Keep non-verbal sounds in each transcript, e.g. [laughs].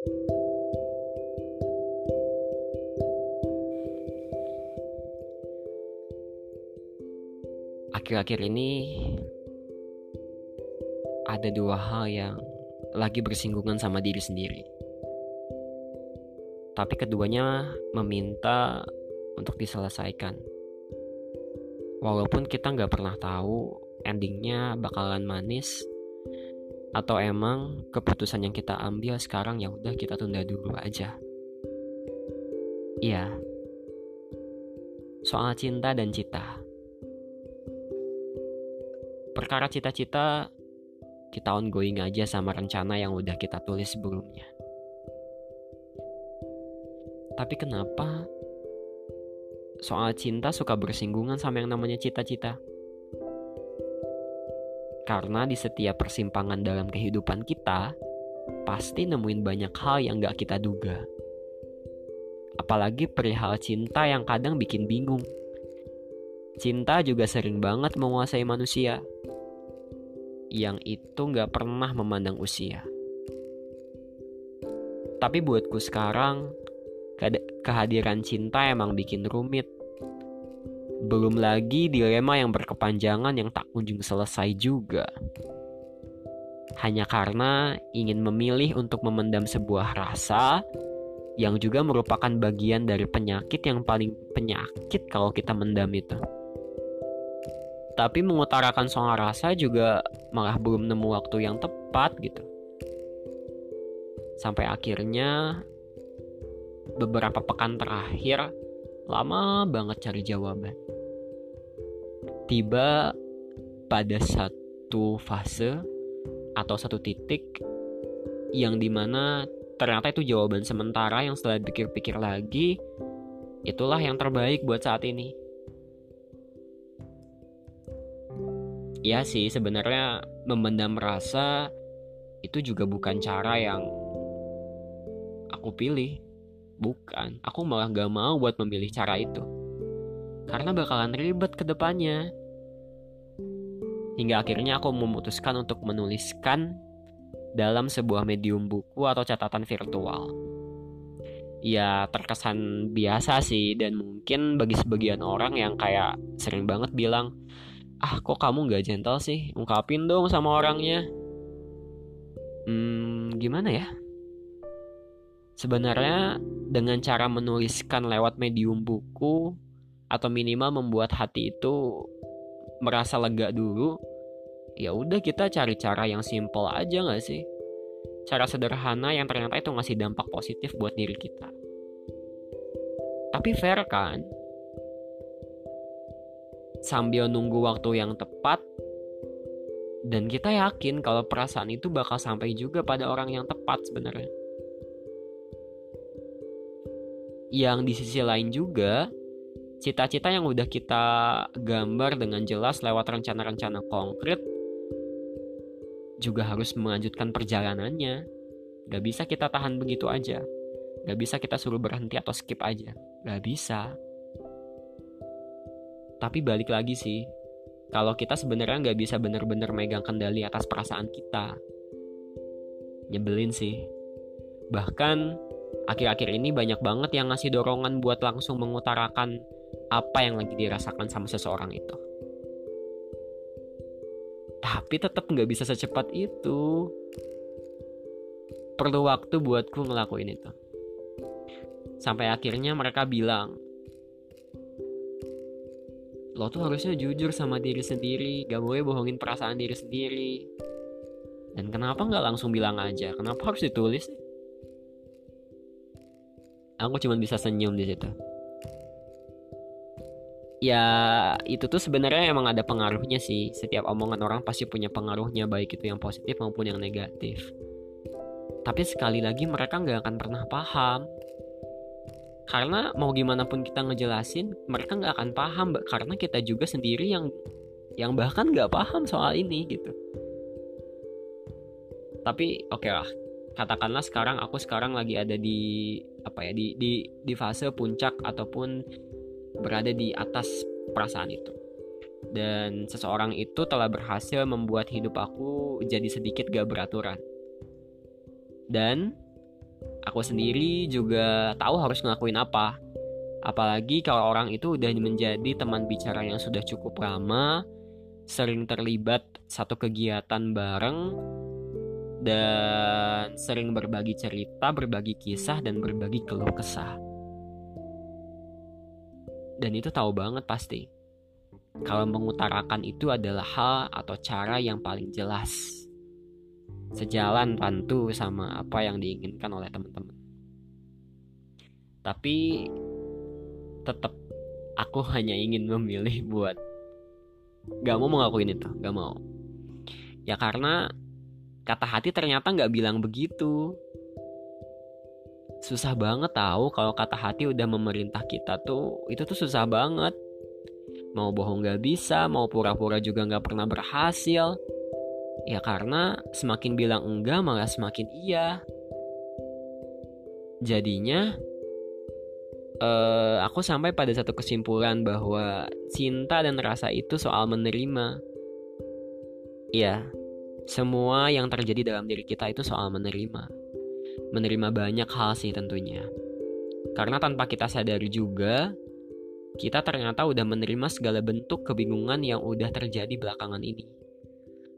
Akhir-akhir ini ada dua hal yang lagi bersinggungan sama diri sendiri. Tapi keduanya meminta untuk diselesaikan. Walaupun kita nggak pernah tahu endingnya bakalan manis atau emang keputusan yang kita ambil sekarang ya udah kita tunda dulu aja. Iya. Soal cinta dan cita. Perkara cita-cita kita ongoing aja sama rencana yang udah kita tulis sebelumnya. Tapi kenapa soal cinta suka bersinggungan sama yang namanya cita-cita? Karena di setiap persimpangan dalam kehidupan kita, pasti nemuin banyak hal yang gak kita duga. Apalagi perihal cinta yang kadang bikin bingung. Cinta juga sering banget menguasai manusia. Yang itu gak pernah memandang usia. Tapi buatku sekarang, kehadiran cinta emang bikin rumit belum lagi dilema yang berkepanjangan yang tak kunjung selesai juga. Hanya karena ingin memilih untuk memendam sebuah rasa yang juga merupakan bagian dari penyakit yang paling penyakit kalau kita mendam itu. Tapi mengutarakan soal rasa juga malah belum nemu waktu yang tepat gitu. Sampai akhirnya beberapa pekan terakhir lama banget cari jawaban tiba pada satu fase atau satu titik yang di mana ternyata itu jawaban sementara yang setelah pikir-pikir lagi itulah yang terbaik buat saat ini. Ya sih sebenarnya memendam rasa itu juga bukan cara yang aku pilih. Bukan, aku malah gak mau buat memilih cara itu. Karena bakalan ribet ke depannya. Hingga akhirnya aku memutuskan untuk menuliskan dalam sebuah medium buku atau catatan virtual. Ya terkesan biasa sih dan mungkin bagi sebagian orang yang kayak sering banget bilang ah kok kamu gak gentle sih? Ungkapin dong sama orangnya. Hmm gimana ya? Sebenarnya dengan cara menuliskan lewat medium buku atau minimal membuat hati itu merasa lega dulu ya udah kita cari cara yang simple aja nggak sih? Cara sederhana yang ternyata itu ngasih dampak positif buat diri kita. Tapi fair kan? Sambil nunggu waktu yang tepat dan kita yakin kalau perasaan itu bakal sampai juga pada orang yang tepat sebenarnya. Yang di sisi lain juga cita-cita yang udah kita gambar dengan jelas lewat rencana-rencana konkret juga harus melanjutkan perjalanannya. Gak bisa kita tahan begitu aja. Gak bisa kita suruh berhenti atau skip aja. Gak bisa. Tapi balik lagi sih, kalau kita sebenarnya gak bisa bener-bener megang kendali atas perasaan kita. Nyebelin sih. Bahkan akhir-akhir ini banyak banget yang ngasih dorongan buat langsung mengutarakan apa yang lagi dirasakan sama seseorang itu tapi tetap nggak bisa secepat itu. Perlu waktu buatku ngelakuin itu. Sampai akhirnya mereka bilang lo tuh harusnya jujur sama diri sendiri gak boleh bohongin perasaan diri sendiri. Dan kenapa nggak langsung bilang aja? Kenapa harus ditulis aku cuma bisa senyum di situ ya itu tuh sebenarnya emang ada pengaruhnya sih. Setiap omongan orang pasti punya pengaruhnya baik itu yang positif maupun yang negatif. Tapi sekali lagi mereka nggak akan pernah paham. Karena mau gimana pun kita ngejelasin mereka nggak akan paham karena kita juga sendiri yang yang bahkan nggak paham soal ini gitu. Tapi oke okay lah. Katakanlah sekarang aku sekarang lagi ada di apa ya di di di fase puncak ataupun berada di atas perasaan itu. Dan seseorang itu telah berhasil membuat hidup aku jadi sedikit gak beraturan. Dan aku sendiri juga tahu harus ngelakuin apa. Apalagi kalau orang itu udah menjadi teman bicara yang sudah cukup lama, sering terlibat satu kegiatan bareng, dan sering berbagi cerita, berbagi kisah, dan berbagi keluh kesah. Dan itu tahu banget pasti. Kalau mengutarakan itu adalah hal atau cara yang paling jelas. Sejalan tentu sama apa yang diinginkan oleh teman-teman. Tapi tetap aku [laughs] hanya ingin memilih buat gak mau mengakuin itu, gak mau. Ya karena kata hati ternyata nggak bilang begitu. Susah banget tahu kalau kata hati udah memerintah kita tuh, itu tuh susah banget. Mau bohong gak bisa, mau pura-pura juga gak pernah berhasil. Ya karena semakin bilang enggak malah semakin iya. Jadinya uh, aku sampai pada satu kesimpulan bahwa cinta dan rasa itu soal menerima. Iya, semua yang terjadi dalam diri kita itu soal menerima. Menerima banyak hal sih tentunya. Karena tanpa kita sadari juga, kita ternyata udah menerima segala bentuk kebingungan yang udah terjadi belakangan ini.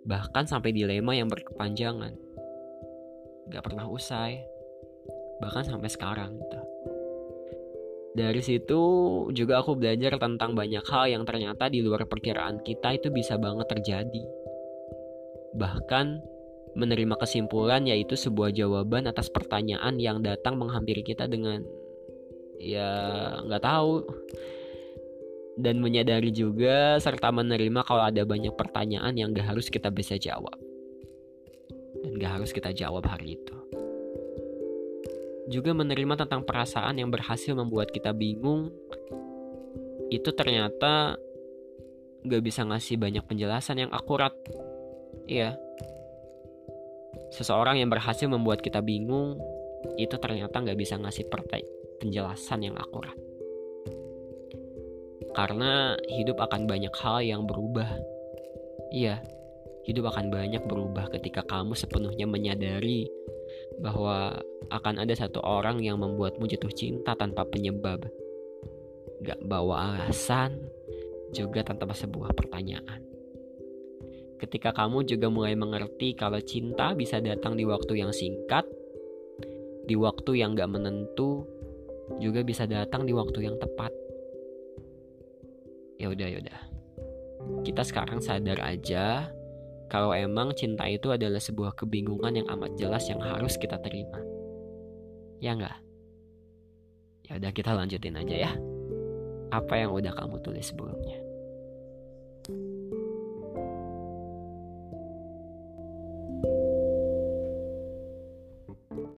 Bahkan sampai dilema yang berkepanjangan. Gak pernah usai. Bahkan sampai sekarang gitu. Dari situ juga aku belajar tentang banyak hal yang ternyata di luar perkiraan kita itu bisa banget terjadi bahkan menerima kesimpulan yaitu sebuah jawaban atas pertanyaan yang datang menghampiri kita dengan ya nggak tahu. Dan menyadari juga serta menerima kalau ada banyak pertanyaan yang gak harus kita bisa jawab. Dan gak harus kita jawab hari itu. Juga menerima tentang perasaan yang berhasil membuat kita bingung itu ternyata gak bisa ngasih banyak penjelasan yang akurat. Iya. Seseorang yang berhasil membuat kita bingung, itu ternyata nggak bisa ngasih penjelasan yang akurat. Karena hidup akan banyak hal yang berubah. Iya, hidup akan banyak berubah ketika kamu sepenuhnya menyadari bahwa akan ada satu orang yang membuatmu jatuh cinta tanpa penyebab. Gak bawa alasan, juga tanpa sebuah pertanyaan ketika kamu juga mulai mengerti kalau cinta bisa datang di waktu yang singkat, di waktu yang gak menentu, juga bisa datang di waktu yang tepat. Ya udah, ya udah. Kita sekarang sadar aja kalau emang cinta itu adalah sebuah kebingungan yang amat jelas yang harus kita terima. Ya enggak? Ya udah kita lanjutin aja ya. Apa yang udah kamu tulis sebelumnya.